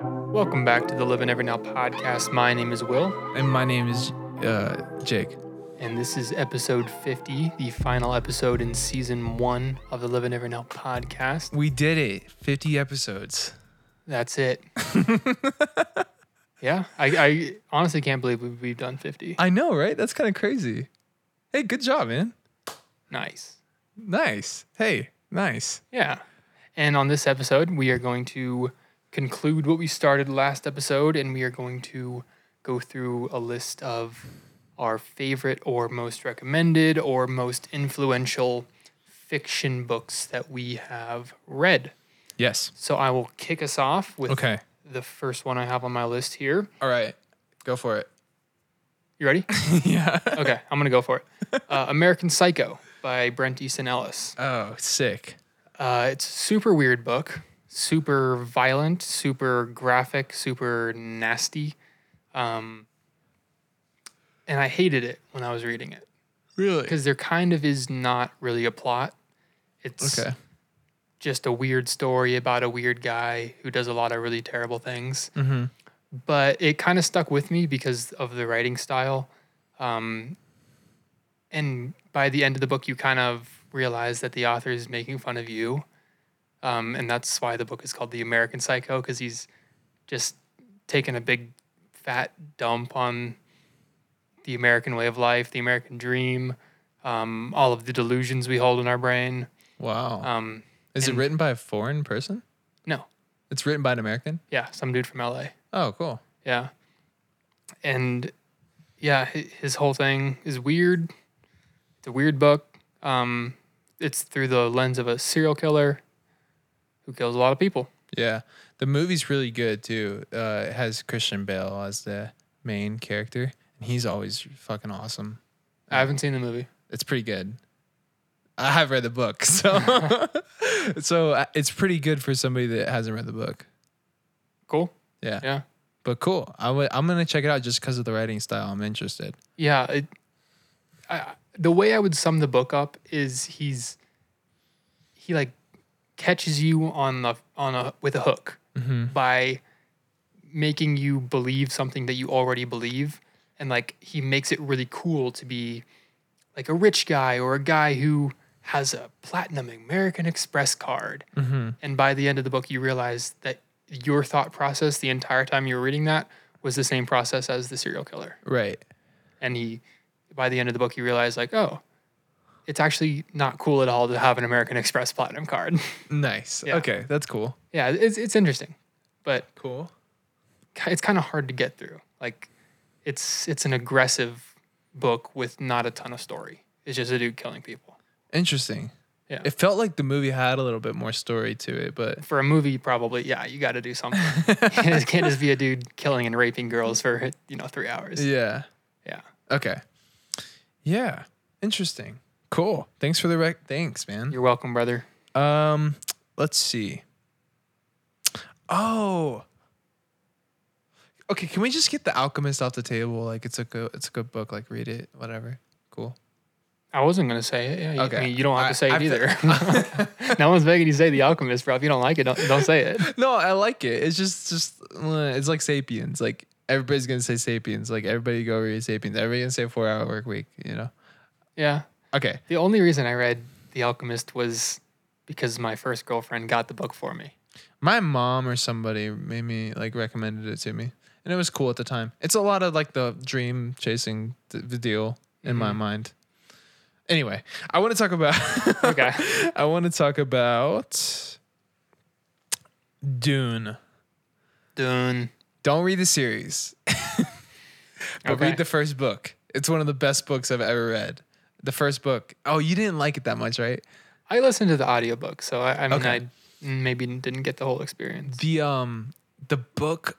Welcome back to the Live In Every Now podcast. My name is Will, And my name is uh, Jake. and this is episode 50, the final episode in season one of the Live In Every Now podcast. We did it. 50 episodes. That's it. yeah, I, I honestly can't believe we've, we've done 50. I know, right? That's kind of crazy. Hey, good job, man. Nice. Nice. Hey, nice. Yeah. And on this episode, we are going to conclude what we started last episode, and we are going to go through a list of our favorite or most recommended or most influential fiction books that we have read. Yes. So I will kick us off with Okay. the first one I have on my list here. All right. Go for it. You ready? yeah. Okay, I'm going to go for it. Uh, American Psycho by Bret Easton Ellis. Oh, sick. Uh, it's a super weird book, super violent, super graphic, super nasty. Um, and I hated it when I was reading it Really? because there kind of is not really a plot. It's Okay. just a weird story about a weird guy who does a lot of really terrible things. Mm-hmm. But it kind of stuck with me because of the writing style. Um, and by the end of the book, you kind of realize that the author is making fun of you. Um, and that's why the book is called The American Psycho, because he's just taking a big fat dump on the American way of life, the American dream, um, all of the delusions we hold in our brain. Wow. Um, Is it written by a foreign person? no, It's written by an American? yeah, some dude from LA. Oh, cool. Yeah. And yeah, his whole thing is weird. It's a weird book. Um, it's through the lens of a serial killer who kills a lot of people. Yeah. The movie's really good too. Uh, it has Christian Bale as the main character, and he's always fucking awesome. I haven't seen the movie. It's pretty good. I have read the book, so so uh, it's pretty good for somebody that hasn't read the book. Cool. Yeah, Yeah. but cool. I w- I'm gonna check it out just because of the writing style. I'm interested. Yeah. It, I, the way I would sum the book up is he's he like catches you on the on a with a hook Mm-hmm. by making you believe something that you already believe and like he makes it really cool to be like a rich guy or a guy who has a platinum American Express card Mm-hmm. and by the end of the book you realize that your thought process the entire time you were reading that was the same process as the serial killer Right. and he by the end of the book you realize like oh it's actually not cool at all to have an American Express platinum card Nice. Yeah. Okay, that's cool. yeah it's it's interesting but Cool. it's kind of hard to get through. Like, it's it's an aggressive book with not a ton of story. It's just a dude killing people. Interesting. Yeah. It felt like the movie had a little bit more story to it, but For a movie, probably yeah, you got to do something. it can't just be a dude killing and raping girls for you know three hours. yeah. Yeah. Okay. Yeah. Interesting. Cool. Thanks for the rec. Thanks, man. You're welcome, brother. Um, let's see. Oh. Okay, can we just get The Alchemist off the table? Like it's a good it's a good book, like read it, whatever. Cool. I wasn't gonna say it. Yeah, you, I Okay. mean, you don't have to say it I've- either. no one's begging you to say The Alchemist, bro. If you don't like it, don't, don't say it. No, I like it. It's just just uh, it's like Sapiens. Like everybody's gonna say Sapiens. Like everybody go read Sapiens. Everybody gonna say four hour work week, you know? Yeah. Okay. The only reason I read The Alchemist was because my first girlfriend got the book for me. My mom or somebody made me like recommended it to me. And it was cool at the time. It's a lot of like the dream chasing th- the deal in my Mhm. mind. Anyway, I want to talk about Okay. I want to talk about Dune. Dune. Don't read the series. but Okay. read the first book. It's one of the best books I've ever read. The first book. Oh, you didn't like it that much, right? I listened to the audiobook, so I, I mean, Okay. I maybe didn't get the whole experience. The um the book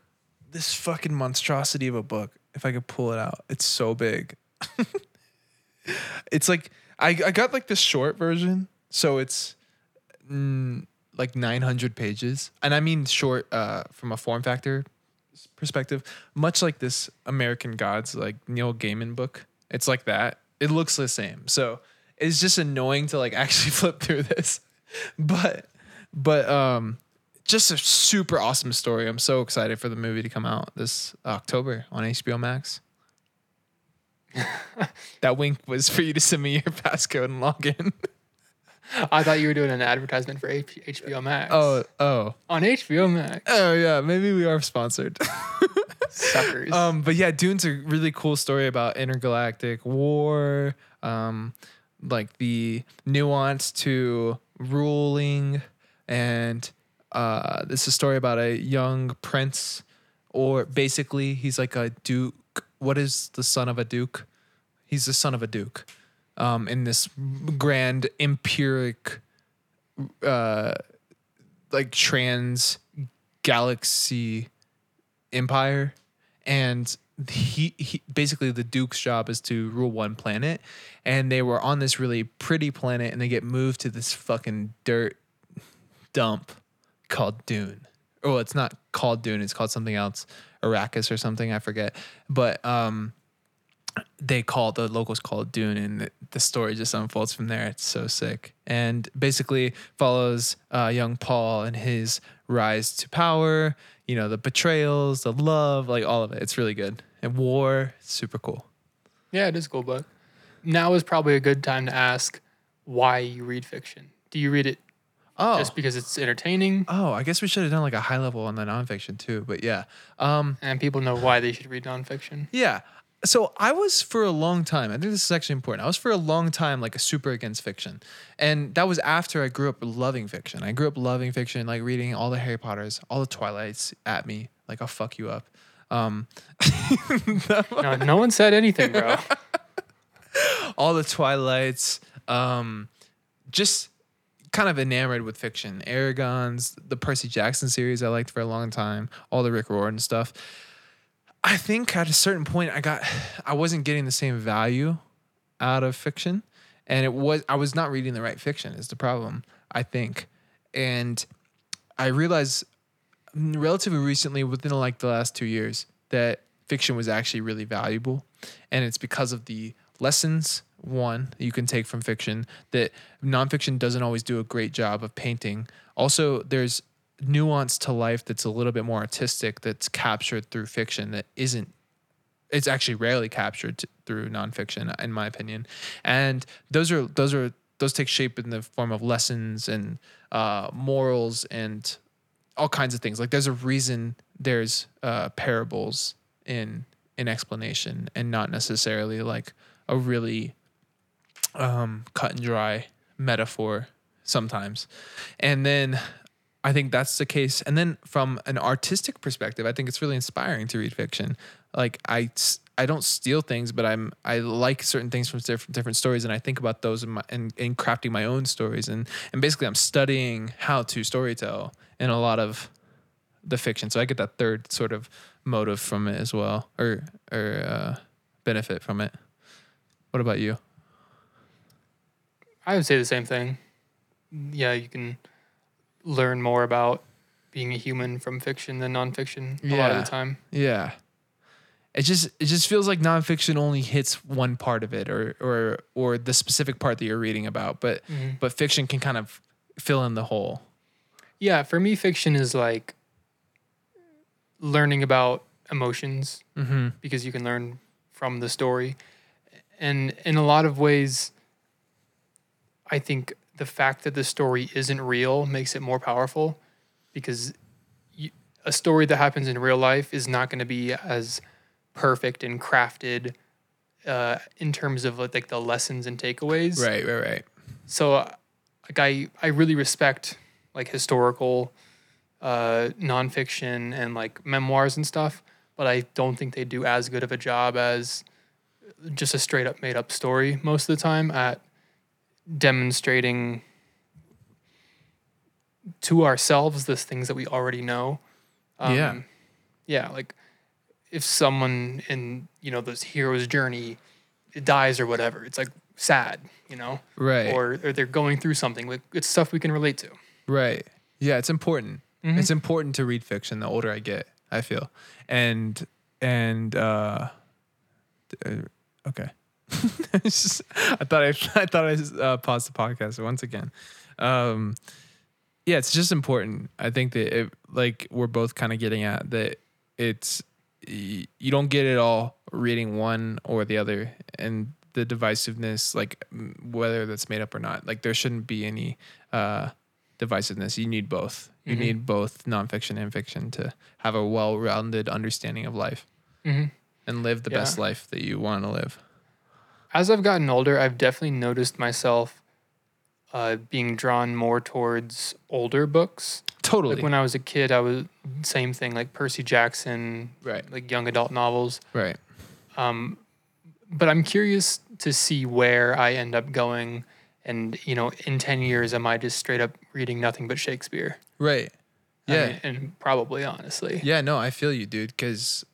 this fucking monstrosity of a book. If I could pull it out. It's so big. it's like I I got like the short version, so it's mm, like 900 pages. And I mean short uh from a form factor perspective, much like this American Gods like Neil Gaiman book. It's like that. It looks the same. So it's just annoying to like actually flip through this. But but um just a super awesome story. I'm so excited for the movie to come out this October on HBO Max. that wink was for you to send me your passcode and log in. I thought you were doing an advertisement for H- HBO Max. Oh, oh, on HBO Max. oh yeah. Maybe we are sponsored. Suckers. Um, but yeah, Dune's a really cool story about intergalactic war, um, like the nuance to ruling, and uh, this is a story about a young prince, or basically he's like a duke. What is the son of a duke? He's the son of a duke, um, in this grand empiric, uh, like trans galaxy empire. And he, he basically the duke's job is to rule one planet. And they were on this really pretty planet and they get moved to this fucking dirt dump called dune. Oh it's not called dune it's called something else. Arrakis or something i forget. But um they call the locals call it Dune, and the, the story just unfolds from there. It's so sick, and basically follows uh, young Paul and his rise to power. You know, the betrayals, the love, like all of it. It's really good. And war, super cool. yeah, it is cool, but now is probably a good time to ask why you read fiction. Do you read it Oh, just because it's entertaining oh, I guess we should have done like a high level on the nonfiction too. But yeah, um, and people know why they should read nonfiction? Yeah. So I was for a long time, I think this is actually important. I was for a long time like a super against fiction. And that was after I grew up loving fiction. I grew up loving fiction, like reading all the Harry Potters, all the Twilights at me, like I'll fuck you up. Um No, no one said anything, bro. all the Twilights, um just kind of enamored with fiction. Eragon's, the Percy Jackson series I liked for a long time, all the Rick Riordan stuff. I think at a certain point I got I wasn't getting the same value out of fiction and it was I was not reading the right fiction is the problem I think. And I realized relatively recently within like the last 2 years that fiction was actually really valuable and it's because of the lessons one you can take from fiction that nonfiction doesn't always do a great job of painting. Also there's nuance to life that's a little bit more artistic that's captured through fiction that isn't it's actually rarely captured t- through nonfiction in my opinion. And those are those are those take shape in the form of lessons and uh, morals and all kinds of things. Like there's a reason there's uh, parables in in explanation and not necessarily like a really um, cut and dry metaphor sometimes. And then I think that's the case. And then from an artistic perspective, I think it's really inspiring to read fiction. Like I, I don't steal things, but I'm I like certain things from different different stories, and I think about those in, my, in, in crafting my own stories. And and basically, I'm studying how to storytell in a lot of the fiction. So I get that third sort of motive from it as well, or or uh, benefit from it. What about you? I would say the same thing. Yeah, you can learn more about being a human from fiction than nonfiction a lot of the time. Yeah. It just it just feels like nonfiction only hits one part of it or or or the specific part that you're reading about, but but fiction can kind of fill in the hole. Yeah, for me, fiction is like learning about emotions Mm-hmm. because you can learn from the story. And in a lot of ways, I think the fact that the story isn't real makes it more powerful because you, a story that happens in real life is not going to be as perfect and crafted uh, in terms of like the lessons and takeaways. Right, right, right. So, uh, like I, I really respect like historical uh, nonfiction and like memoirs and stuff, but I don't think they do as good of a job as just a straight up made up story most of the time at demonstrating to ourselves the things that we already know. Yeah. Yeah, like if someone in you know this hero's journey dies or whatever, it's like sad, you know Right. or, or they're going through something. Like it's stuff we can relate to. Right. Yeah, it's important. Mhm. It's important to read fiction the older I get, I feel. And and uh uh, okay. Just- I thought I I thought I uh, paused the podcast once again. Um yeah, it's just important. I think that it, like we're both kind of getting at that it's you don't get it all reading one or the other, and the divisiveness, like whether that's made up or not, like there shouldn't be any uh, divisiveness. You need both. You Mhm. need both nonfiction and fiction to have a well-rounded understanding of life hmm and live the best life that you want to live. As I've gotten older, I've definitely noticed myself uh, being drawn more towards older books. Totally. Like when I was a kid, I was same thing, like Percy Jackson, right. like young adult novels. Right. Um, but I'm curious to see where I end up going. And you know, in ten years, am I just straight up reading nothing but Shakespeare? Right. I Yeah. mean, and probably honestly. Yeah, no, I feel you, dude, because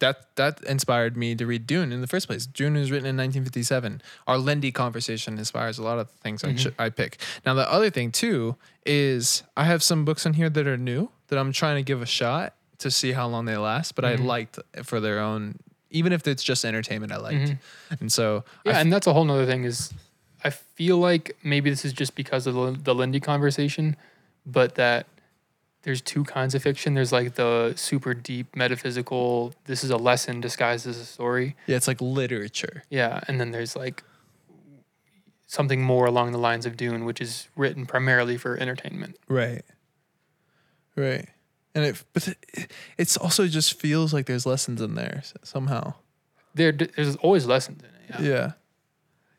that that inspired me to read Dune in the first place. Dune was written in 1957. Our Lindy conversation inspires a lot of things I, mm-hmm. ch- I pick. Now, the other thing too is I have some books in here that are new that I'm trying to give a shot to see how long they last. But I mm-hmm. liked for their own, even if it's just entertainment, I liked, mm-hmm. and so I Yeah, and that's a whole nother thing. Is I feel like maybe this is just because of the, the Lindy conversation, but that there's two kinds of fiction. There's like the super deep metaphysical. This is a lesson disguised as a story. yeah, it's like literature. Yeah, and then there's like something more along the lines of Dune, which is written primarily for entertainment. Right. Right. And it, but it, it's also just feels like there's lessons in there somehow. There, there's always lessons in it. Yeah. Yeah.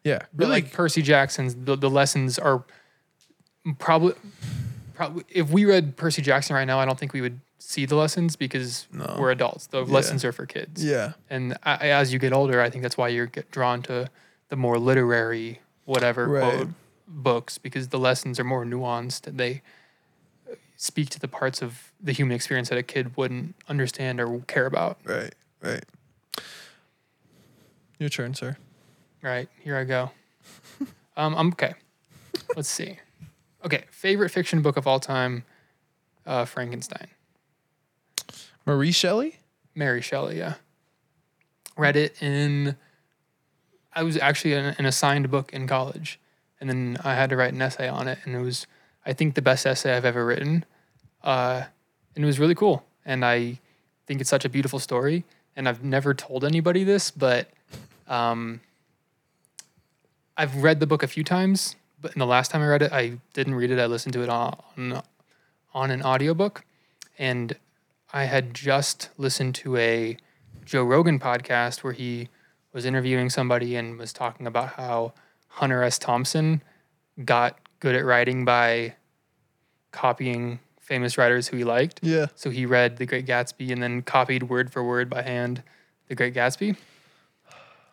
Yeah. But Really? like Percy Jackson's, the, the lessons are probably, probably. If we read Percy Jackson right now, I don't think we would see the lessons because No. we're adults. The lessons are for kids. yeah. And I, as you get older, I think that's why you get drawn to the more literary, whatever Right. quote books because the lessons are more nuanced and they speak to the parts of the human experience that a kid wouldn't understand or care about. Right. Right. Your turn, sir. Right, here I go. um, I'm okay. Let's see. Okay, favorite fiction book of all time, uh, Frankenstein. Marie Shelley? Mary Shelley, yeah. Read it in. I was actually an, an assigned book in college, and then I had to write an essay on it, and it was, I think, the best essay I've ever written, uh, and it was really cool. And I think it's such a beautiful story, and I've never told anybody this, but um, I've read the book a few times. But in the last time I read it, I didn't read it. I listened to it on on an audiobook, and I had just listened to a Joe Rogan podcast where he was interviewing somebody and was talking about how Hunter S. Thompson got good at writing by copying famous writers who he liked. Yeah. So he read The Great Gatsby and then copied word for word by hand The Great Gatsby.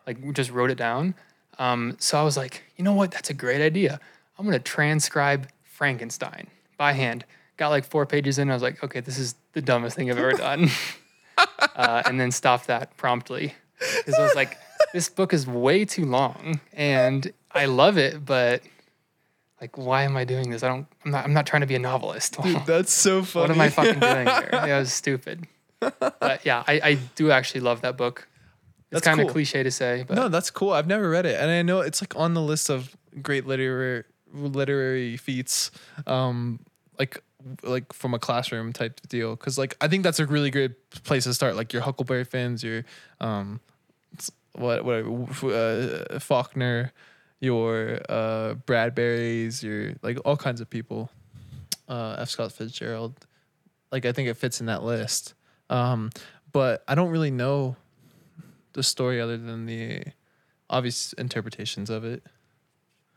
Like just wrote it down. Um, so I was like, you know what? That's a great idea. I'm gonna transcribe Frankenstein by hand. Got like four pages in. I was like, okay, this is the dumbest thing I've ever done. uh, and then stopped that promptly because I was like, this book is way too long, and I love it, but like, why am I doing this? I don't. I'm not. I'm not trying to be a novelist. Dude, that's so funny. what am I fucking doing here? That was stupid. But yeah, I, I do actually love that book. It's That's kind of cool. cliche to say, but no, that's cool. I've never read it, and I know it's like on the list of great literary literary feats, um, like like from a classroom type deal. Because like I think that's a really good place to start. Like your Huckleberry Finns, your um, what what uh, Faulkner, your uh, Bradbury's, your like all kinds of people. Uh, F. Scott Fitzgerald, like I think it fits in that list. Um, but I don't really know the story other than the obvious interpretations of it.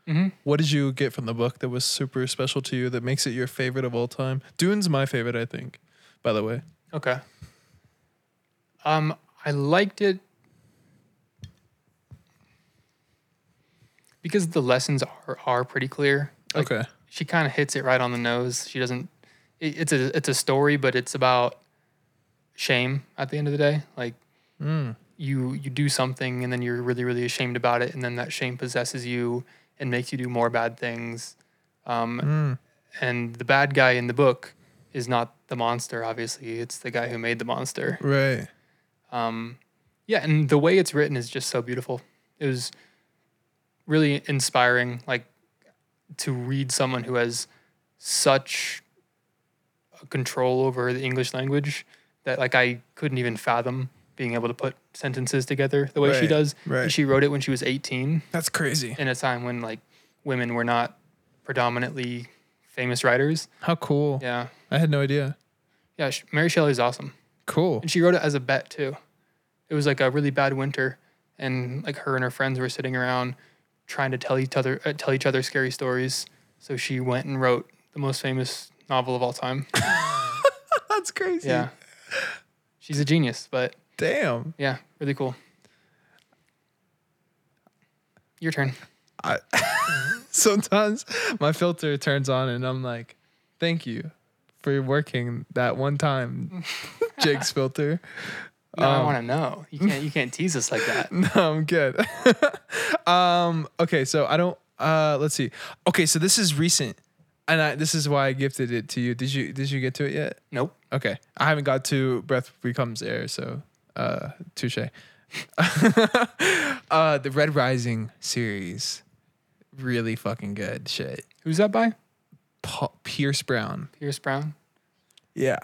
Mhm. What did you get from the book that was super special to you that makes it your favorite of all time? Dune's my favorite, I think. By the way, Okay. Um, I liked it because the lessons are are pretty clear. Like, okay, She kind of hits it right on the nose. She doesn't. It, it's a it's a story, but it's about shame at the end of the day. Like mm. You you do something and then you're really really ashamed about it, and then that shame possesses you and makes you do more bad things. Um, Mm. and the bad guy in the book is not the monster. Obviously, it's the guy who made the monster. right, Um, yeah, and the way it's written is just so beautiful. It was really inspiring, like to read someone who has such a control over the English language that like I couldn't even fathom being able to put sentences together the way she Right, does. right. And she wrote it when she was 18 That's crazy. in a time when like women were not predominantly famous writers. How cool. Yeah. I had no idea. Yeah, sh- Mary Shelley's awesome. Cool. And she wrote it as a bet too. It was like a really bad winter, and like her and her friends were sitting around trying to tell each other uh, tell each other scary stories. So she went and wrote the most famous novel of all time. That's crazy. Yeah, she's a genius. But Damn. yeah, really cool. Your turn. I, sometimes my filter turns on and I'm like, thank you for working that one time, Jake's filter. No, I Um, want to know. You can't. You can't tease us like that. No, I'm good. um, okay, so I don't. Uh, let's see. Okay, so this is recent, and I, this is why I gifted it to you. Did you Did you get to it yet? Nope. Okay, I haven't got to Breath Becomes Air, so uh, touche. uh, the Red Rising series, really fucking good shit. Who's that by? Pierce Brown. Pierce Brown. Yeah.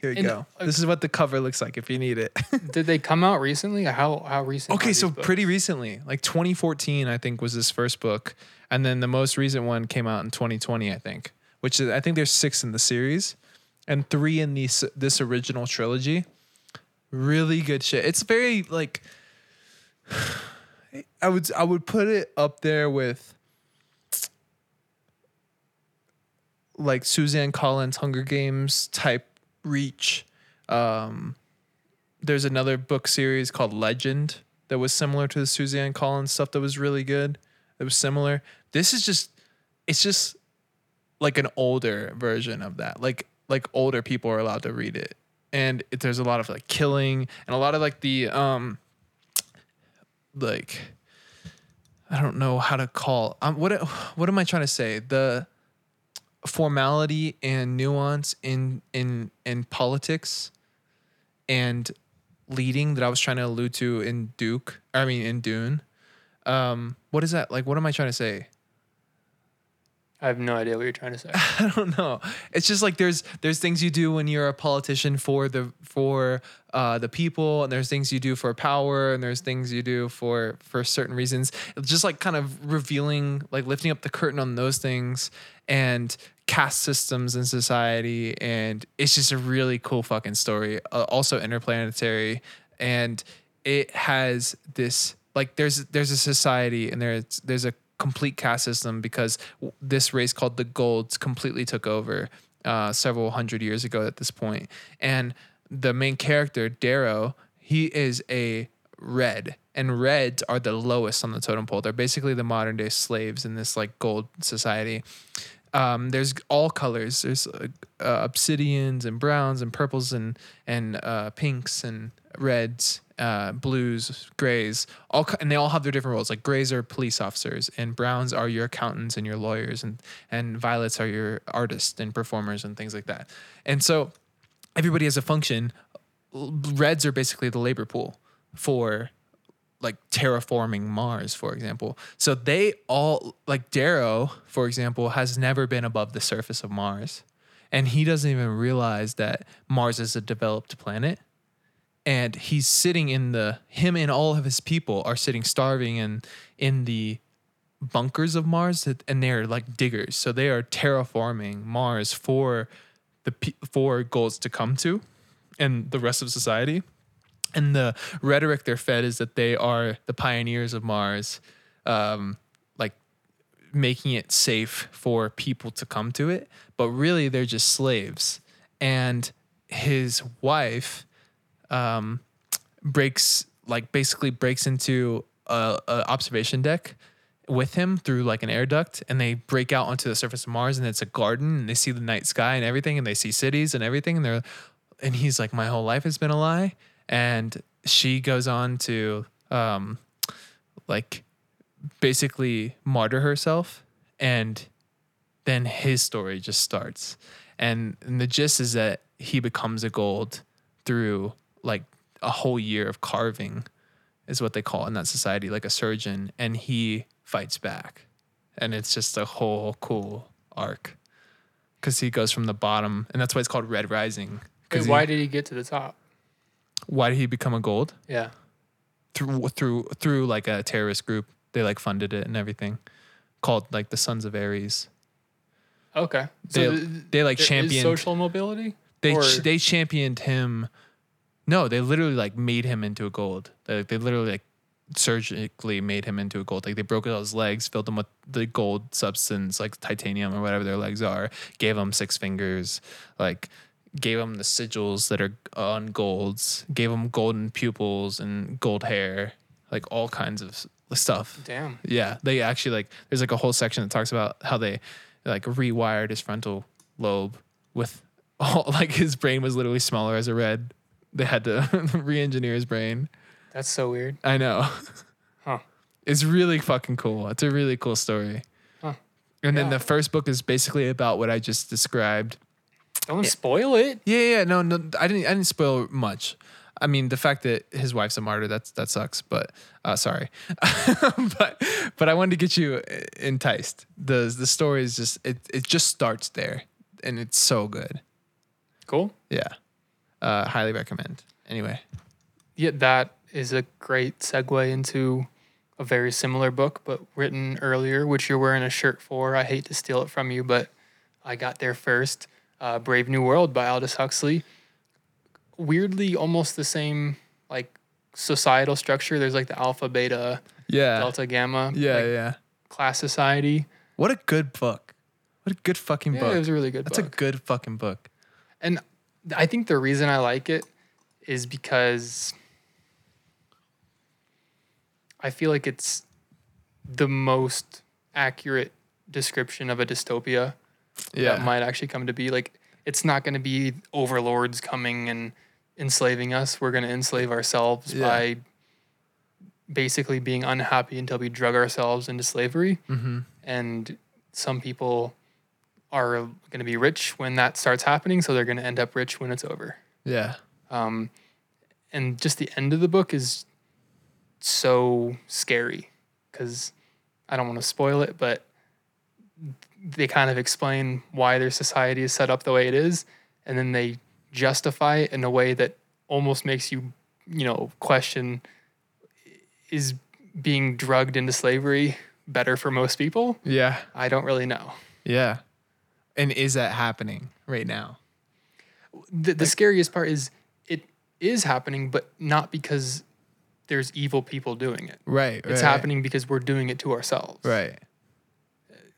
Here you And, go. uh, this is what the cover looks like if you need it. Did they come out recently? How how recent? okay, so books? pretty recently, like 2014, I think was his first book, and then the most recent one came out in 2020, I think. Which is, I think there's six in the series, and three in these this original trilogy. Really good shit. It's very like. I would I would put it up there with. Like Suzanne Collins Hunger Games type reach. Um, there's another book series called Legend that was similar to the Suzanne Collins stuff that was really good. It was similar. This is just it's just like an older version of that. Like like older people are allowed to read it. And it, there's a lot of like killing and a lot of like the um like I don't know how to call um what what am I trying to say? The formality and nuance in in in politics and leading that I was trying to allude to in Duke. I mean in Dune. Um, what is that like? What am I trying to say? I have no idea what you're trying to say. I don't know. It's just like there's there's things you do when you're a politician for the for uh, the people, and there's things you do for power, and there's things you do for for certain reasons. It's just like kind of revealing, like lifting up the curtain on those things and caste systems in society, and it's just a really cool fucking story. Uh, also interplanetary, and it has this like there's there's a society and there's there's a complete caste system because this race called the Golds completely took over uh, several hundred years ago at this point. And the main character, Darrow, he is a red, and reds are the lowest on the totem pole. They're basically the modern day slaves in this like gold society. Um, there's all colors. There's uh, uh, obsidians and browns and purples and and uh, pinks and reds, uh, blues, grays. All and they all have their different roles. Like grays are police officers, and browns are your accountants and your lawyers, and and violets are your artists and performers and things like that. And so everybody has a function. Reds are basically the labor pool for like terraforming Mars, for example. So they all like Darrow, for example, has never been above the surface of Mars. And he doesn't even realize that Mars is a developed planet. And he's sitting in the him and all of his people are sitting starving in in the bunkers of Mars that- and they're like diggers. So they are terraforming Mars for the for golds to come to and the rest of society and the rhetoric they're fed is that they are the pioneers of Mars, um, like making it safe for people to come to it. But really, they're just slaves. And his wife um, breaks, like, basically breaks into a, a observation deck with him through like an air duct and they break out onto the surface of Mars and it's a garden and they see the night sky and everything and they see cities and everything and they're and he's like my whole life has been a lie. And she goes on to um like basically martyr herself and then his story just starts. And, and the gist is that he becomes a gold through like a whole year of carving is what they call in that society like a surgeon and he fights back and it's just a whole cool arc because he goes from the bottom, and that's why it's called Red Rising. Because why did he get to the top? why did he become a gold? Yeah. Through through through like a terrorist group. They like funded it and everything, called like the Sons of Ares. Okay. They- So th- they, like, championed- social mobility. They ch- they championed him. No, they literally like made him into a gold. They, they literally like surgically made him into a gold. Like they broke out his legs, filled him with the gold substance, like titanium or whatever their legs are. Gave him six fingers, like gave him the sigils that are on golds. Gave him golden pupils and gold hair, like all kinds of stuff. Damn. Yeah, they actually like. There's like a whole section that talks about how they like rewired his frontal lobe with all like his brain was literally smaller as a red. They had to re-engineer his brain. That's so weird. I know. Huh. It's really fucking cool. It's a really cool story. Huh. And then the first book is basically about what I just described. Don't spoil it. Yeah, yeah, no, no, I didn't, I didn't spoil much. I mean, the fact that his wife's a martyr, that's that sucks. But uh, sorry, but but I wanted to get you enticed. the The story is just it it just starts there, and it's so good. Cool. Yeah, uh, highly recommend. Anyway, Yeah, that is a great segue into a very similar book, but written earlier, which you're wearing a shirt for. I hate to steal it from you, but I got there first. Uh, Brave New World by Aldous Huxley. Weirdly, almost the same like societal structure. There's like the alpha, beta, yeah, delta, gamma, yeah, like, yeah. class society. What a good book. What a good fucking Yeah, book. it was a really good That's book. a good fucking book. And I think the reason I like it is because I feel like it's the most accurate description of a dystopia Yeah, that might actually come to be. Like, it's not going to be overlords coming and enslaving us. We're going to enslave ourselves Yeah. by basically being unhappy until we drug ourselves into slavery. mm-hmm. And some people are going to be rich when that starts happening, so they're going to end up rich when it's over. yeah, Um, and just the end of the book is so scary because I don't want to spoil it, but they kind of explain why their society is set up the way it is, and then they justify it in a way that almost makes you, you know, question is being drugged into slavery better for most people? yeah, I don't really know. yeah. And is that happening right now? the, the scariest part is it is happening, but not because there's evil people doing it. Right. It's right, happening because we're doing it to ourselves. Right.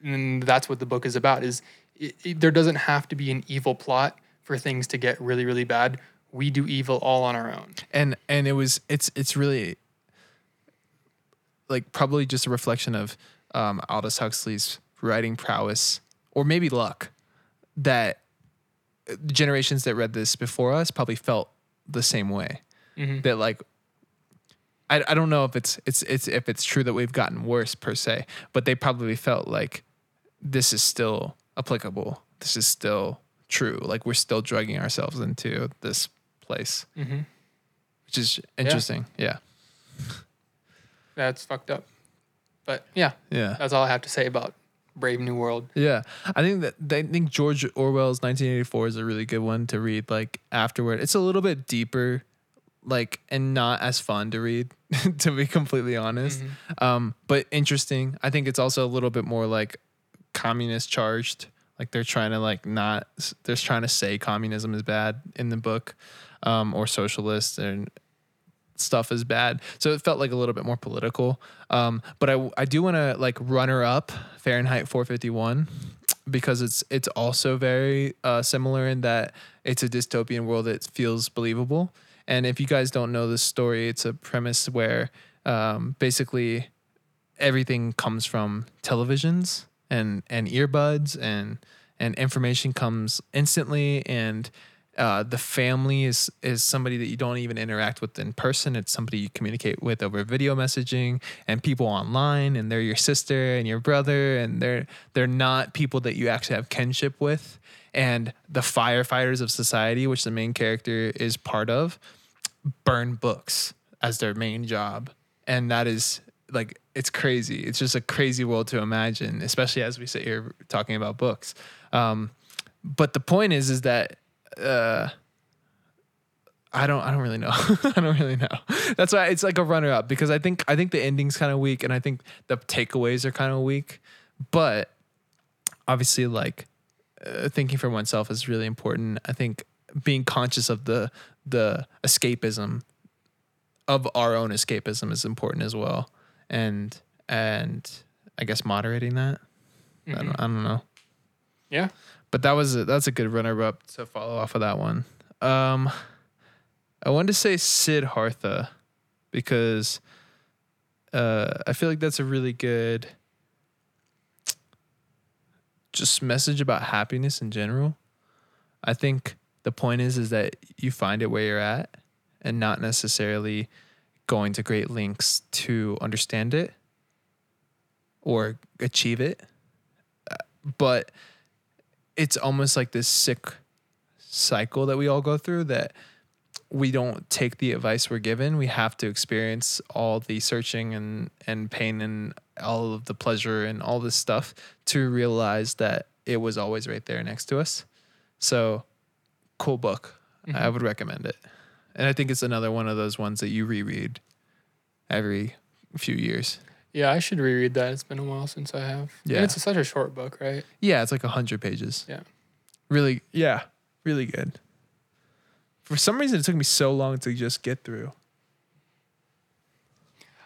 And that's what the book is about is it, it- there doesn't have to be an evil plot for things to get really, really bad. We do evil all on our own. and and it was it's it's really like probably just a reflection of um, Aldous Huxley's writing prowess, or maybe luck, that generations that read this before us probably felt the same way. Mhm. That like, I I don't know if it's it's it's if it's true that we've gotten worse per se, but they probably felt like this is still applicable. This is still true. Like we're still drugging ourselves into this place Mm-hmm. which is interesting. Yeah. That's fucked up. But yeah, yeah. that's all I have to say about Brave New World. Yeah. I think that I think George Orwell's 1984 is a really good one to read like afterward. It's a little bit deeper like and not as fun to read to be completely honest. Um but interesting. I think it's also a little bit more like communist charged. Like they're trying to like not they're trying to say communism is bad in the book um or socialist and stuff is bad. So it felt like a little bit more political. Um, but I I do want to like runner up Fahrenheit 451 because it's it's also very uh, similar in that it's a dystopian world that feels believable. And if you guys don't know this story, it's a premise where um, basically everything comes from televisions and and earbuds and and information comes instantly and uh, the family is is somebody that you don't even interact with in person. It's somebody you communicate with over video messaging and people online, and they're your sister and your brother, and they're they're not people that you actually have kinship with. And the firefighters of society, which the main character is part of, burn books as their main job, and that is like it's crazy. It's just a crazy world to imagine, especially as we sit here talking about books. Um, but the point is, is that uh, I don't, I don't really know. I don't really know. That's why it's like a runner up because I think, I think the ending's kind of weak, and I think the takeaways are kind of weak. But obviously, like uh, thinking for oneself is really important. I think being conscious of the the escapism of our own escapism is important as well, and and I guess moderating that. I, don't, I don't know Yeah. But that was a, that's a good runner up to follow off of that one. Um, I wanted to say Siddhartha because uh, I feel like that's a really good just message about happiness in general. I think the point is is that you find it where you're at and not necessarily going to great lengths to understand it or achieve it. Uh, But it's almost like this sick cycle that we all go through that we don't take the advice we're given. We have to experience all the searching and, and pain and all of the pleasure and all this stuff to realize that it was always right there next to us. So, cool book. I mm-hmm. would recommend it. And I think it's another one of those ones that you reread every few years. Yeah, I should reread that. It's been a while since I have. Yeah. And it's such a short book, right? Yeah, it's like 100 pages. Yeah. Really, yeah, really good. For some reason, it took me so long to just get through.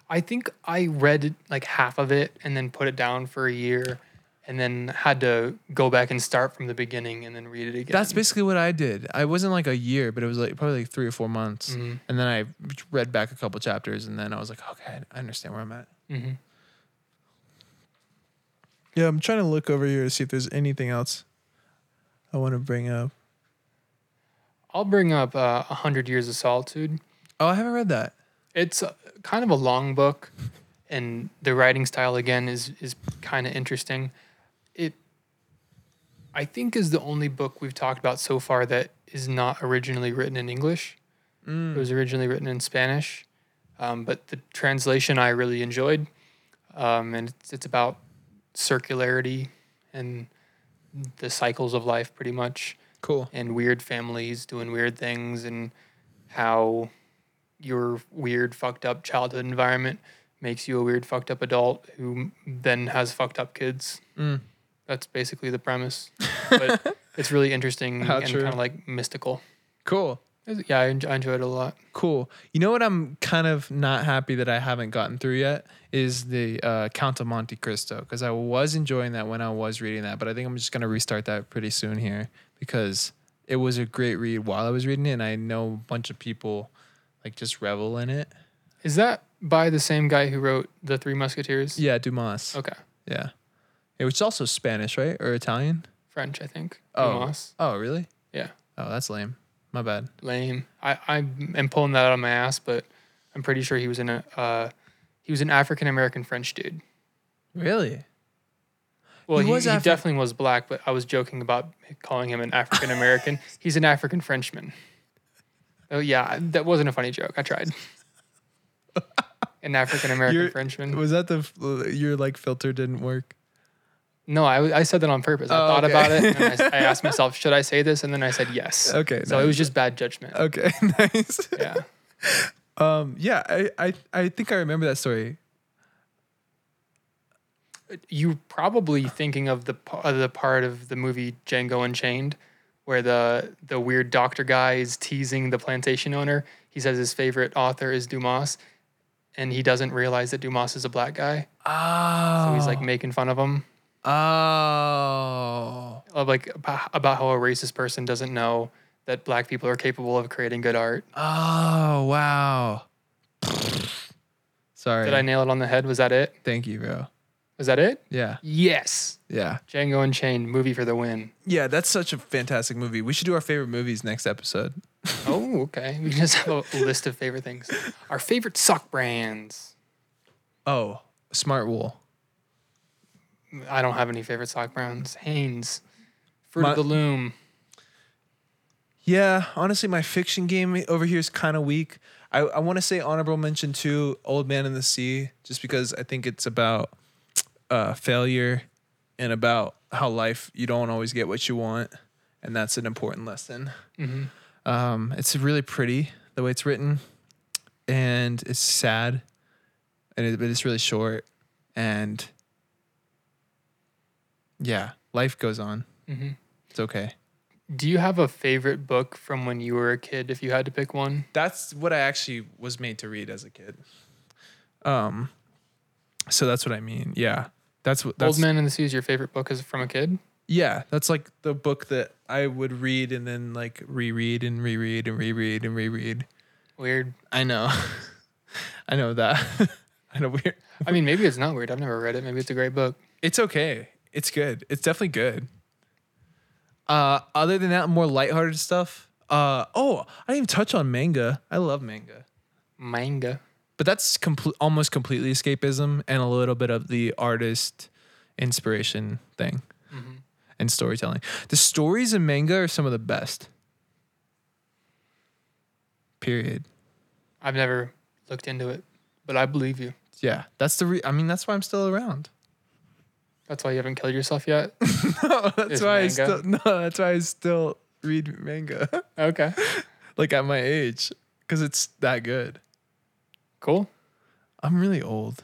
I think I read like half of it and then put it down for a year and then had to go back and start from the beginning and then read it again. That's basically what I did. I wasn't like a year, but it was like probably like three or four months. Mhm. And then I read back a couple chapters, and then I was like, okay, I understand where I'm at. Hmm Yeah, I'm trying to look over here to see if there's anything else I want to bring up. I'll bring up uh, A Hundred Years of Solitude. Oh, I haven't read that. It's uh, kind of a long book, and the writing style again is is kind of interesting. It, I think, is the only book we've talked about so far that is not originally written in English. It was originally written in Spanish, um, but the translation I really enjoyed, um, and it's, it's about circularity and the cycles of life, pretty much Cool. and weird families doing weird things and how your weird fucked up childhood environment makes you a weird fucked up adult who then has fucked up kids. Mm. That's basically the premise. But it's really interesting How and kind of like mystical. Cool. Yeah, I, I enjoyed it a lot. Cool. You know what I'm kind of not happy that I haven't gotten through yet is the uh, Count of Monte Cristo because I was enjoying that when I was reading that, but I think I'm just gonna restart that pretty soon here because it was a great read while I was reading it, and I know a bunch of people like just revel in it. Is that by the same guy who wrote The Three Musketeers? Yeah, Dumas. Okay. Yeah. It was also Spanish, right, or Italian? French, I think. Oh. Dumas. Oh, really? Yeah. Oh, that's lame. My bad. lame. I I am pulling that out of my ass, but I'm pretty sure he was in a uh, he was an African American French dude. Really? Well, He he, was he Afri- definitely was black, but I was joking about calling him an African American. He's an African Frenchman. Oh yeah, that wasn't a funny joke. I tried. An African American Frenchman. Was that the your like filter didn't work? No, I, I said that on purpose. I Oh, thought okay. about it, and I, I asked myself, should I say this? And then I said yes. Okay, So it was just bad judgment. Okay, nice. Yeah. Um, yeah, I, I, I think I remember that story. You're probably thinking of the of the part of the movie Django Unchained, where the the weird doctor guy is teasing the plantation owner. He says his favorite author is Dumas, and he doesn't realize that Dumas is a black guy. Oh, So he's like making fun of him, oh, of like about how a racist person doesn't know that black people are capable of creating good art. oh, wow. Sorry. Did I nail it on the head? Was that it? Thank you, bro. Was that it? Yeah, Yes. yeah, Django Unchained, movie for the win. yeah. That's such a fantastic movie. We should do our favorite movies next episode. Oh, okay. We just have a list of favorite things. Our favorite sock brands. Oh, Smart Wool. I don't have any favorite sock brands. Hanes, Fruit My- of the Loom. Yeah, honestly, my fiction game over here is kind of weak. I, I want to say honorable mention to Old Man in the Sea, just because I think it's about uh, failure and about how life you don't always get what you want, and that's an important lesson. hmm Um, it's really pretty the way it's written, and it's sad, and it, but it's really short, and yeah, life goes on. hmm It's okay. Do you have a favorite book from when you were a kid? If you had to pick one, That's what I actually was made to read as a kid. Um, so that's what I mean. Yeah, that's what that's Old Man in the Sea is your favorite book as from a kid. yeah. That's like the book that I would read and then like reread and reread and reread and reread. Weird. I know, I know that. I know weird. I mean, maybe it's not weird. I've never read it. Maybe it's a great book. It's okay. It's good. It's definitely good. Uh, other than that, more lighthearted stuff. Uh, oh, I didn't even touch on manga. I love manga, Manga. but that's complete, almost completely escapism and a little bit of the artist inspiration thing hmm and storytelling. The stories in manga are some of the best. Period. I've never looked into it, but I believe you. Yeah, that's the. Re- I mean, that's why I'm still around. That's why you haven't killed yourself yet. no, that's Is why I manga? still. No, that's why I still read manga. okay. like at my age because it's that good. Cool. I'm really old.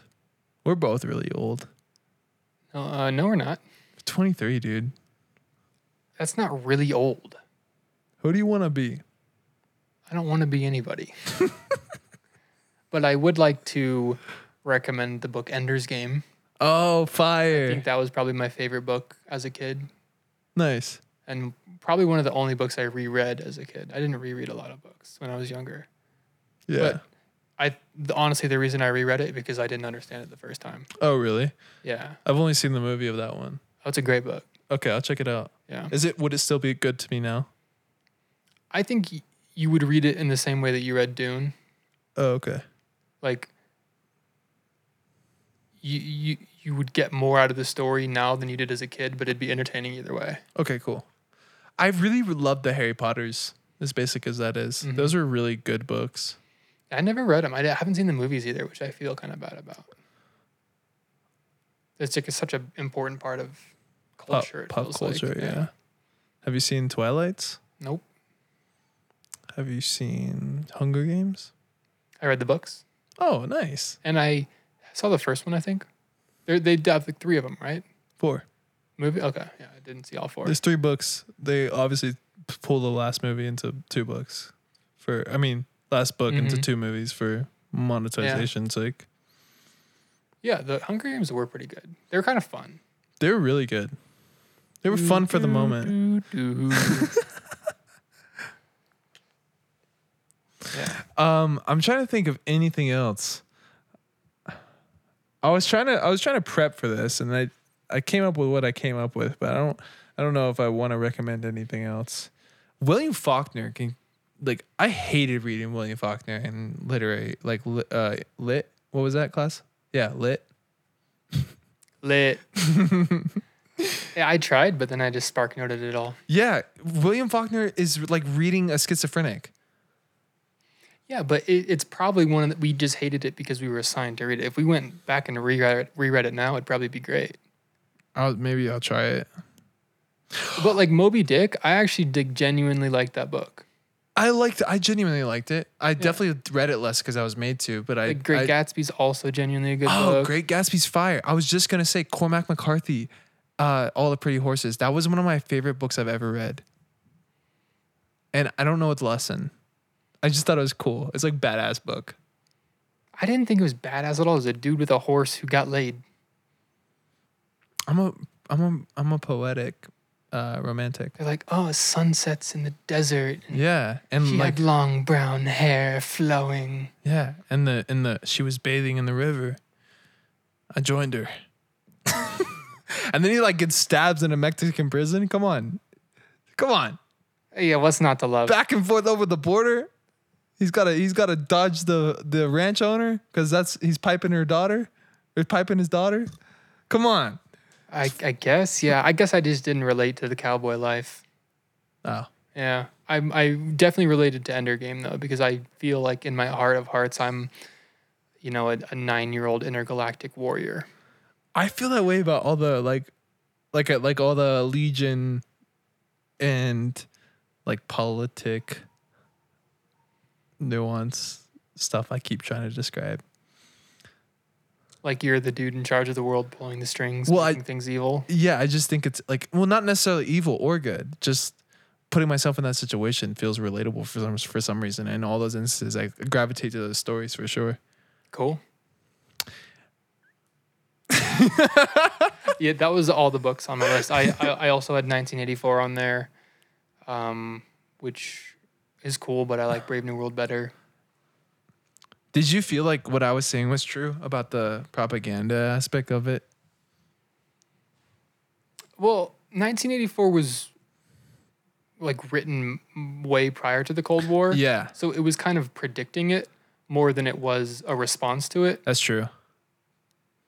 We're both really old. No, uh, no, we're not. 23, dude. That's not really old. Who do you want to be? I don't want to be anybody. but I would like to recommend the book Ender's Game. Oh, fire! I think that was probably my favorite book as a kid, Nice. and probably one of the only books I reread as a kid. I didn't reread a lot of books when I was younger. Yeah. But I the, honestly, the reason I reread it because I didn't understand it the first time. oh, really? Yeah, I've only seen the movie of that one. oh, it's a great book. Okay, I'll check it out. Yeah, Is it would it still be good to me now? I think y- you would read it in the same way that you read Dune. Oh, okay. Like you you you would get more out of the story now than you did as a kid, but it'd be entertaining either way. Okay, cool. I really loved the Harry Potters, as basic as that is. Mhm. Those are really good books. I never read them. I haven't seen the movies either, which I feel kind of bad about. It's like such an important part of Pop, culture. it pop feels like. culture, yeah. Have you seen Twilights? Nope. Have you seen Hunger Games? I read the books, Oh, nice. and I saw the first one. I think They're, they have like three of them, right? Four. Movie. Okay, yeah, I didn't see all four. There's three books. They obviously p- pull the last movie into two books. For I mean, last book into Mhm. two movies for monetization's sake. yeah, the Hunger Games were pretty good. They were kind of fun. They were really good. They were fun for the moment. yeah. Um, I'm trying to think of anything else. I was trying to I was trying to prep for this, and I I came up with what I came up with, but I don't I don't know if I want to recommend anything else. William Faulkner can like I hated reading William Faulkner in literary like uh lit. What was that class? Yeah, lit. Lit. yeah, I tried, but then I just spark noted it all. Yeah, William Faulkner is like reading a schizophrenic. Yeah, but it, it's probably one that we just hated it because we were assigned to read it. If we went back and reread it, reread it now, it'd probably be great. I'll maybe I'll try it. But like Moby Dick, I actually did genuinely like that book. I liked. I genuinely liked it. I definitely read it less because I was made to, but I. Like Great I, Gatsby's also genuinely a good Oh, book. Great Gatsby's fire! I was just gonna say Cormac McCarthy, uh, All the Pretty Horses. That was one of my favorite books I've ever read. And I don't know its lesson. I just thought it was cool. It's like badass book. I didn't think it was badass at all. It was a dude with a horse who got laid. I'm a I'm a I'm a poetic, uh, romantic. They're like, oh, sunsets in the desert. And Yeah, and She like had long brown hair flowing. yeah, and the and the she was bathing in the river. I joined her. and then he like gets stabbed in a Mexican prison. Come on, come on. Yeah, what's not to love? back and forth over the border. He's got to he's got to dodge the the ranch owner because that's he's piping her daughter, or piping his daughter. Come on. I, I guess. Yeah, I guess I just didn't relate to the cowboy life. Oh, Yeah, I I definitely related to Ender Game though because I feel like in my heart of hearts I'm, you know, a, a nine year old intergalactic warrior. I feel that way about all the like, like like all the Legion, and like politic nuance stuff I keep trying to describe. Like you're the dude in charge of the world, pulling the strings, Well, I- making things evil. Yeah, I just think it's like well, not necessarily evil or good. Just putting myself in that situation feels relatable for some for some reason. And all those instances, I gravitate to those stories for sure. Cool. yeah, that was all the books on my list. I, I, I also had 1984 on there, um, which is cool, but I like Brave New World better. Did you feel like what I was saying was true about the propaganda aspect of it? Well, 1984 was like written way prior to the Cold War. Yeah, So it was kind of predicting it more than it was a response to it. that's true.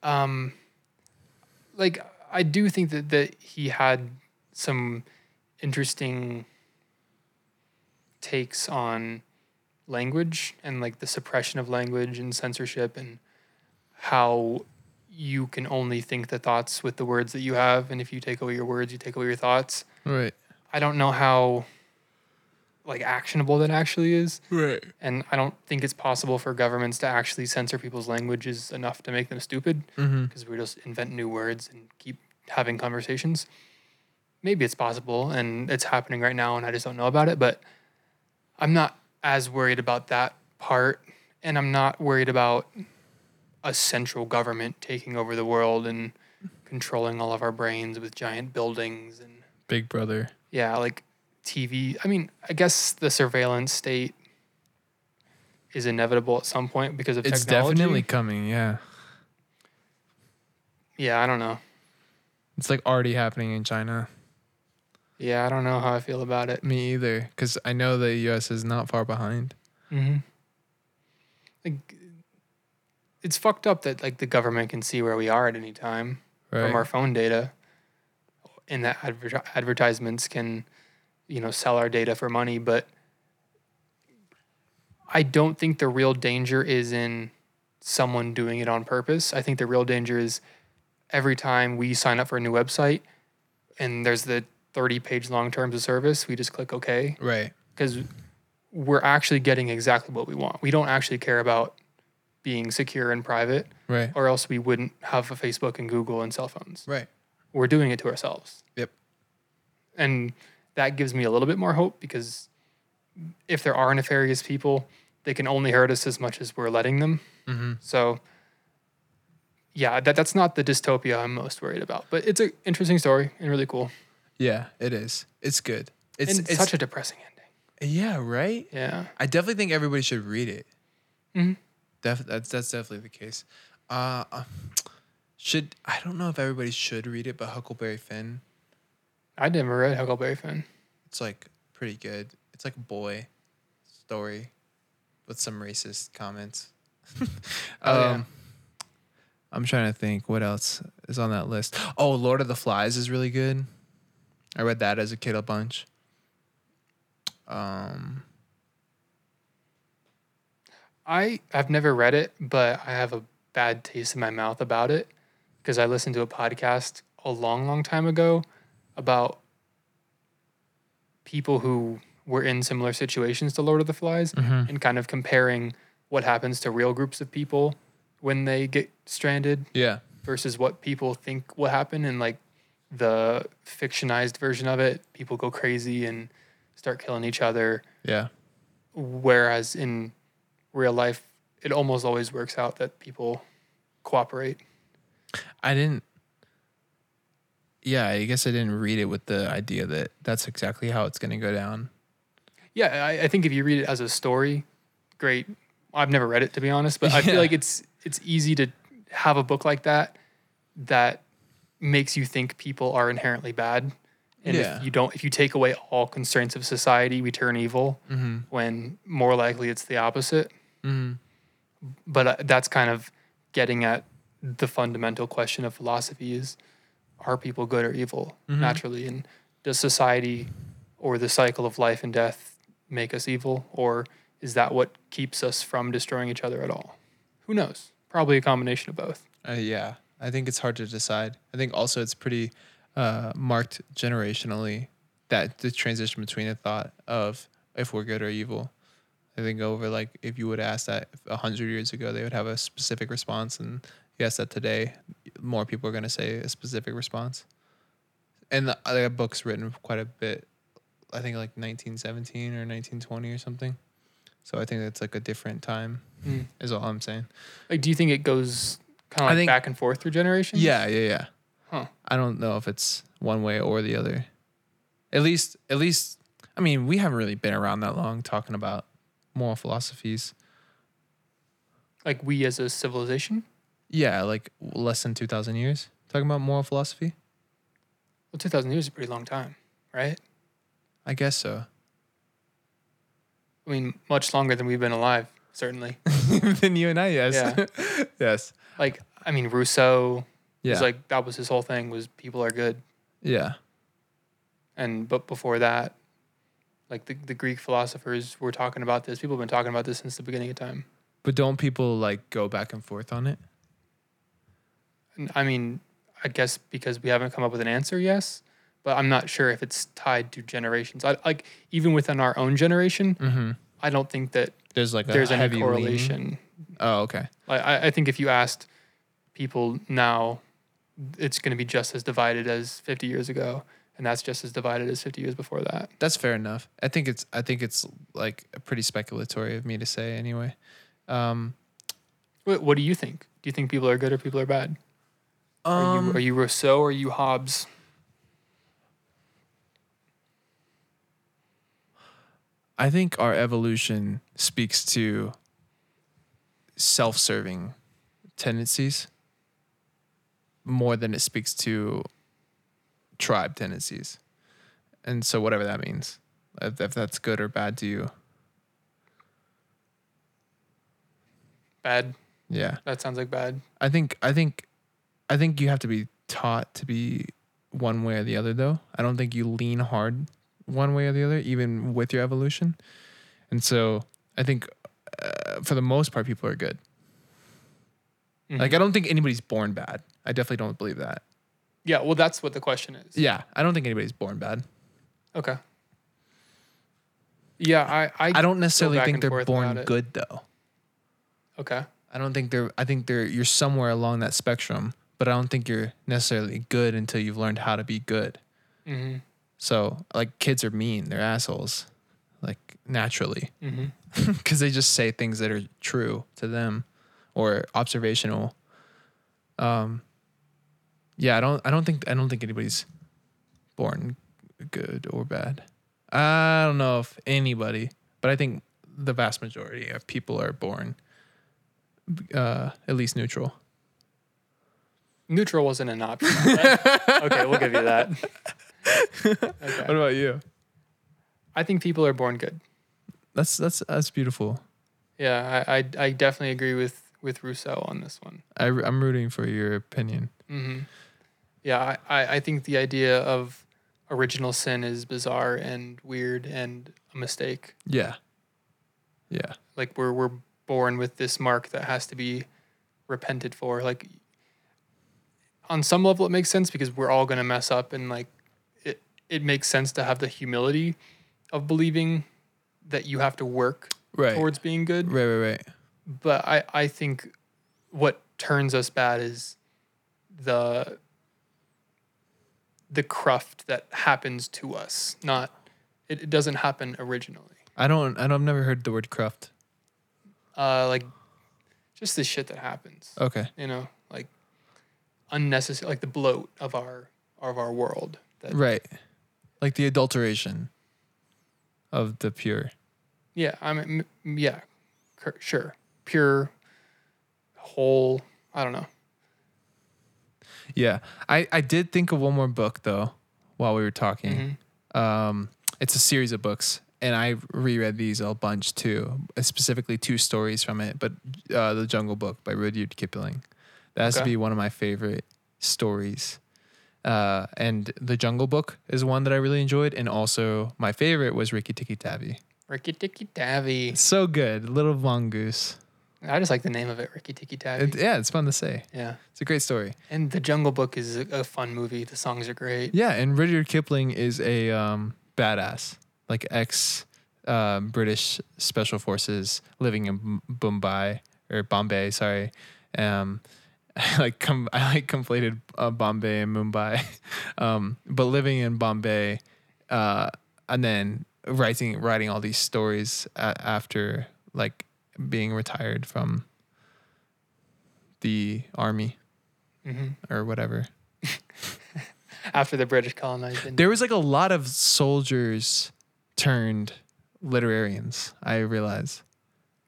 um like I do think that that he had some interesting takes on language and like the suppression of language and censorship and how you can only think the thoughts with the words that you have and if you take away your words you take away your thoughts Right. i don't know how like actionable that actually is Right. and i don't think it's possible for governments to actually censor people's languages enough to make them stupid Mm-hmm. because we just invent new words and keep having conversations. Maybe it's possible and it's happening right now and I just don't know about it, but I'm not as worried about that part and I'm not worried about a central government taking over the world and controlling all of our brains with giant buildings and Big Brother. yeah, like TV. I mean, I guess the surveillance state is inevitable at some point because of It's technology. definitely coming. Yeah, Yeah, I don't know. it's like already happening in China. Yeah, I don't know how I feel about it. Me either, because I know the U.S. is not far behind. Mm-hmm. Like, it's fucked up that like the government can see where we are at any time Right. from our phone data, and that adver- advertisements can, you know, sell our data for money. But I don't think the real danger is in someone doing it on purpose. I think the real danger is every time we sign up for a new website, and there's the 30 page long terms of service, we just click OK right. because we're actually getting exactly what we want. We don't actually care about being secure and private, Right. or else we wouldn't have a Facebook and Google and cell phones. Right. We're doing it to ourselves. Yep. And that gives me a little bit more hope because if there are nefarious people, they can only hurt us as much as we're letting them. Mm-hmm. So, yeah, that, that's not the dystopia I'm most worried about. But it's an interesting story and really cool. Yeah, it is. It's good. It's, it's, such a depressing ending. yeah, right. Yeah. I definitely think everybody should read it. Mhm. Def- that's that's definitely the case. Uh, uh, should I don't know if everybody should read it, but Huckleberry Finn, I never read Huckleberry Finn. it's like pretty good. It's like a boy story with some racist comments. Oh, yeah. Um, I'm trying to think what else is on that list. Oh, Lord of the Flies is really good. I read that as a kid a bunch. Um, I I've never read it, but I have a bad taste in my mouth about it because I listened to a podcast a long, long time ago about people who were in similar situations to Lord of the Flies Mhm. and kind of comparing what happens to real groups of people when they get stranded yeah, versus what people think will happen and like the fictionized version of it people go crazy and start killing each other yeah, whereas in real life it almost always works out that people cooperate I didn't. Yeah, I guess I didn't read it with the idea that that's exactly how it's going to go down. yeah I, I think if you read it as a story great i've never read it to be honest but i Yeah. feel like it's it's easy to have a book like that that makes you think people are inherently bad and Yeah. if you don't if you take away all constraints of society we turn evil Mm-hmm. when more likely it's the opposite Mm-hmm. but uh, that's kind of getting at the fundamental question of philosophy is are people good or evil Mhm. naturally and does society or the cycle of life and death make us evil or is that what keeps us from destroying each other at all who knows probably a combination of both Uh, yeah, I think it's hard to decide. I think also it's pretty uh, marked generationally that the transition between a thought of if we're good or evil. I think over like if you would ask that a hundred years ago, they would have a specific response, and yes, that today more people are going to say a specific response. And the, the book's written quite a bit, I think like 1917 or 1920 or something. So I think that's like a different time. Mm. Is all I'm saying. Like, do you think it goes kind I of like think- back and forth through generations? Yeah, yeah, yeah. Huh. I don't know if it's one way or the other. At least, at least, I mean, we haven't really been around that long talking about moral philosophies. Like we as a civilization. Yeah, like less than two thousand years talking about moral philosophy. Well, two thousand years is a pretty long time, right? I guess so. I mean, much longer than we've been alive, certainly. than you and I, yes, Yeah. yes, like, I mean, Rousseau yeah, was like that was his whole thing was people are good, yeah, and but before that, like the the Greek philosophers were talking about this. People have been talking about this since the beginning of time. but don't people like go back and forth on it? I mean, I guess because we haven't come up with an answer, yes. But I'm not sure if it's tied to generations. I like even within our own generation, Mm-hmm. I don't think that There's like a there's any heavy leaning. Oh, okay. Like I, I think if you asked people now, it's going to be just as divided as 50 years ago, and that's just as divided as 50 years before that. That's fair enough. I think it's I think it's like pretty speculatory of me to say anyway. Um, What, what do you think? Do you think people are good or people are bad? Are um you are you Rousseau or are you Hobbes? I think our evolution speaks to self-serving tendencies more than it speaks to tribe tendencies. And so whatever that means. If, if that's good or bad to you. Bad. Yeah. That sounds like bad. I think I think I think you have to be taught to be one way or the other though. I don't think you lean hard one way or the other even with your evolution. And so I think uh, for the most part people are good. Mhm. Like I don't think anybody's born bad. I definitely don't believe that. yeah. Well, that's what the question is. Yeah, I don't think anybody's born bad. Okay. Yeah, I I, I don't necessarily think they're born good though. okay. I don't think they're I think they're you're somewhere along that spectrum, but I don't think you're necessarily good until you've learned how to be good. Mm-hmm. So like kids are mean, they're assholes, naturally, Mm-hmm. because they just say things that are true to them or observational. Um, yeah, I don't, I don't think, I don't think anybody's born good or bad. I don't know if anybody, but I think the vast majority of people are born uh, at least neutral. Neutral wasn't an option. okay, we'll give you that. Okay. about you? I think people are born good. That's that's that's beautiful. Yeah, I, I, I definitely agree with, with Rousseau on this one. I, I'm rooting for your opinion. Mm-hmm. Yeah, I, I, I think the idea of original sin is bizarre and weird and a mistake. Yeah. Yeah. Like we're we're born with this mark that has to be repented for. Like on some level, it makes sense because we're all gonna mess up, and like it it makes sense to have the humility of believing that you have to work Right. towards being good. Right, right, right. but I, I think what turns us bad is the the cruft that happens to us not it, it doesn't happen originally I don't I don't I've never heard the word cruft. uh like just the shit that happens Okay. you know like unnecessary like the bloat of our of our world that Right. Like the adulteration of the pure. yeah i mean m- yeah cur- sure pure whole i don't know Yeah. I I did think of one more book though while we were talking. Mhm. Um it's a series of books and I reread these a bunch too, uh, specifically two stories from it, but uh, the Jungle Book by Rudyard Kipling. That has to be one of my favorite stories. Uh, and the Jungle Book is one that I really enjoyed, and also my favorite was Rikki Tikki Tavi. rikki tikki tavi so good, little mongoose. i just like the name of it rikki tikki tavi It, yeah, it's fun to say. yeah It's a great story. And The Jungle Book is a, a fun movie. The songs are great. Yeah, and Rudyard Kipling is a um, badass, like ex um, British special forces living in Mumbai or Bombay. Sorry, um, I like com- I like conflated uh, Bombay and Mumbai, um, but living in Bombay, uh, and then writing writing all these stories a- after like being retired from the army hmm or whatever. After the British colonized There was like a lot of soldiers turned literarians, I realize,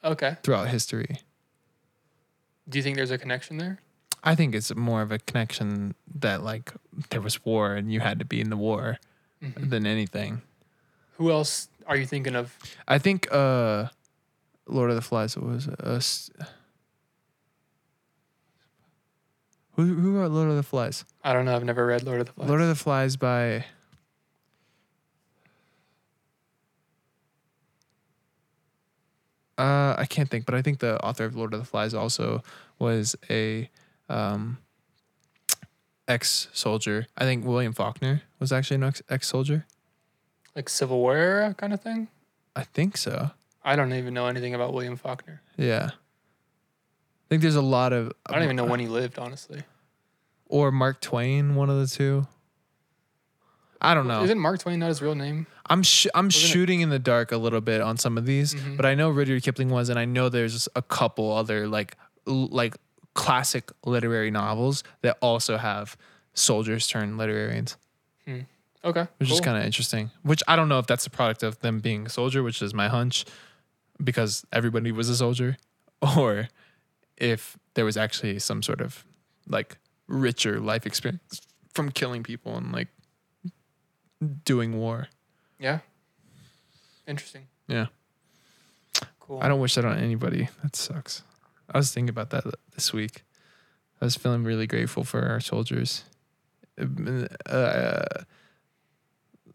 Okay. throughout history. Do you think there's a connection there? I think it's more of a connection that like there was war and you had to be in the war Mhm. than anything. Who else are you thinking of? I think uh Lord of the Flies was uh, who who wrote Lord of the Flies? I don't know. I've never read Lord of the Flies. Lord of the Flies by Uh, I can't think, but I think the author of Lord of the Flies also was a um, ex-soldier. I think William Faulkner was actually an ex- ex-soldier. like Civil War era kind of thing. I think so. I don't even know anything about William Faulkner. Yeah. I think there's a lot of. I don't even know when he lived, honestly. Or Mark Twain, one of the two. I don't know. Isn't Mark Twain not his real name? I'm sh- I'm Wasn't it- shooting in the dark a little bit on some of these, Mhm. but I know Rudyard Kipling was, and I know there's a couple other like l- like classic literary novels that also have soldiers turn literarians, hmm. Okay. which is kind of interesting. Which I don't know if that's a product of them being a soldier, which is my hunch, because everybody was a soldier, or if there was actually some sort of like richer life experience from killing people and like doing war. Yeah. Interesting. Yeah. Cool. I don't wish that on anybody. That sucks. I was thinking about that this week. I was feeling really grateful for our soldiers. Uh,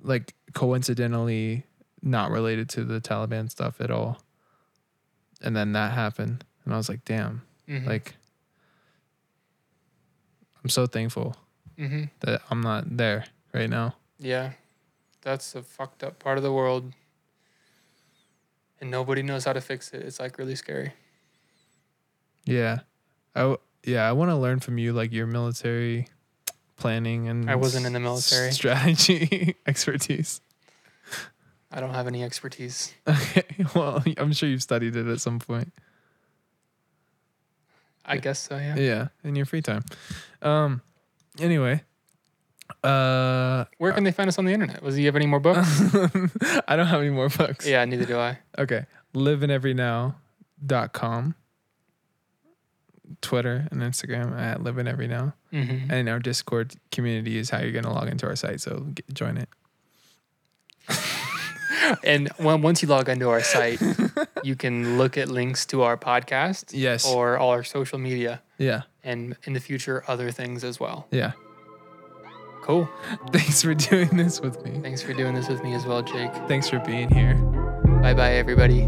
like coincidentally, not related to the Taliban stuff at all. And then that happened, and I was like, "Damn!" Mhm. Like, I'm so thankful Mhm. that I'm not there right now. Yeah. That's a fucked up part of the world. And nobody knows how to fix it. It's like really scary. Yeah, I w- yeah I want to learn from you like your military planning and I wasn't in the military. strategy expertise. I don't have any expertise. Okay, well I'm sure you've studied it at some point. I guess so, yeah. Yeah, in your free time. Um. Anyway, uh, Where can they find us on the internet? Was he have any more books? I don't have any more books. yeah, neither do I. Okay. Liveineverynow.com. Twitter and Instagram at liveineverynow. Mm-hmm. And our Discord community is how you're going to log into our site. So get, join it. And when, once you log onto our site, you can look at links to our podcast Yes. or all our social media yeah. and in the future, other things as well. Yeah. Cool. Thanks for doing this with me. Thanks for doing this with me as well, Jake. Thanks for being here. Bye bye, everybody.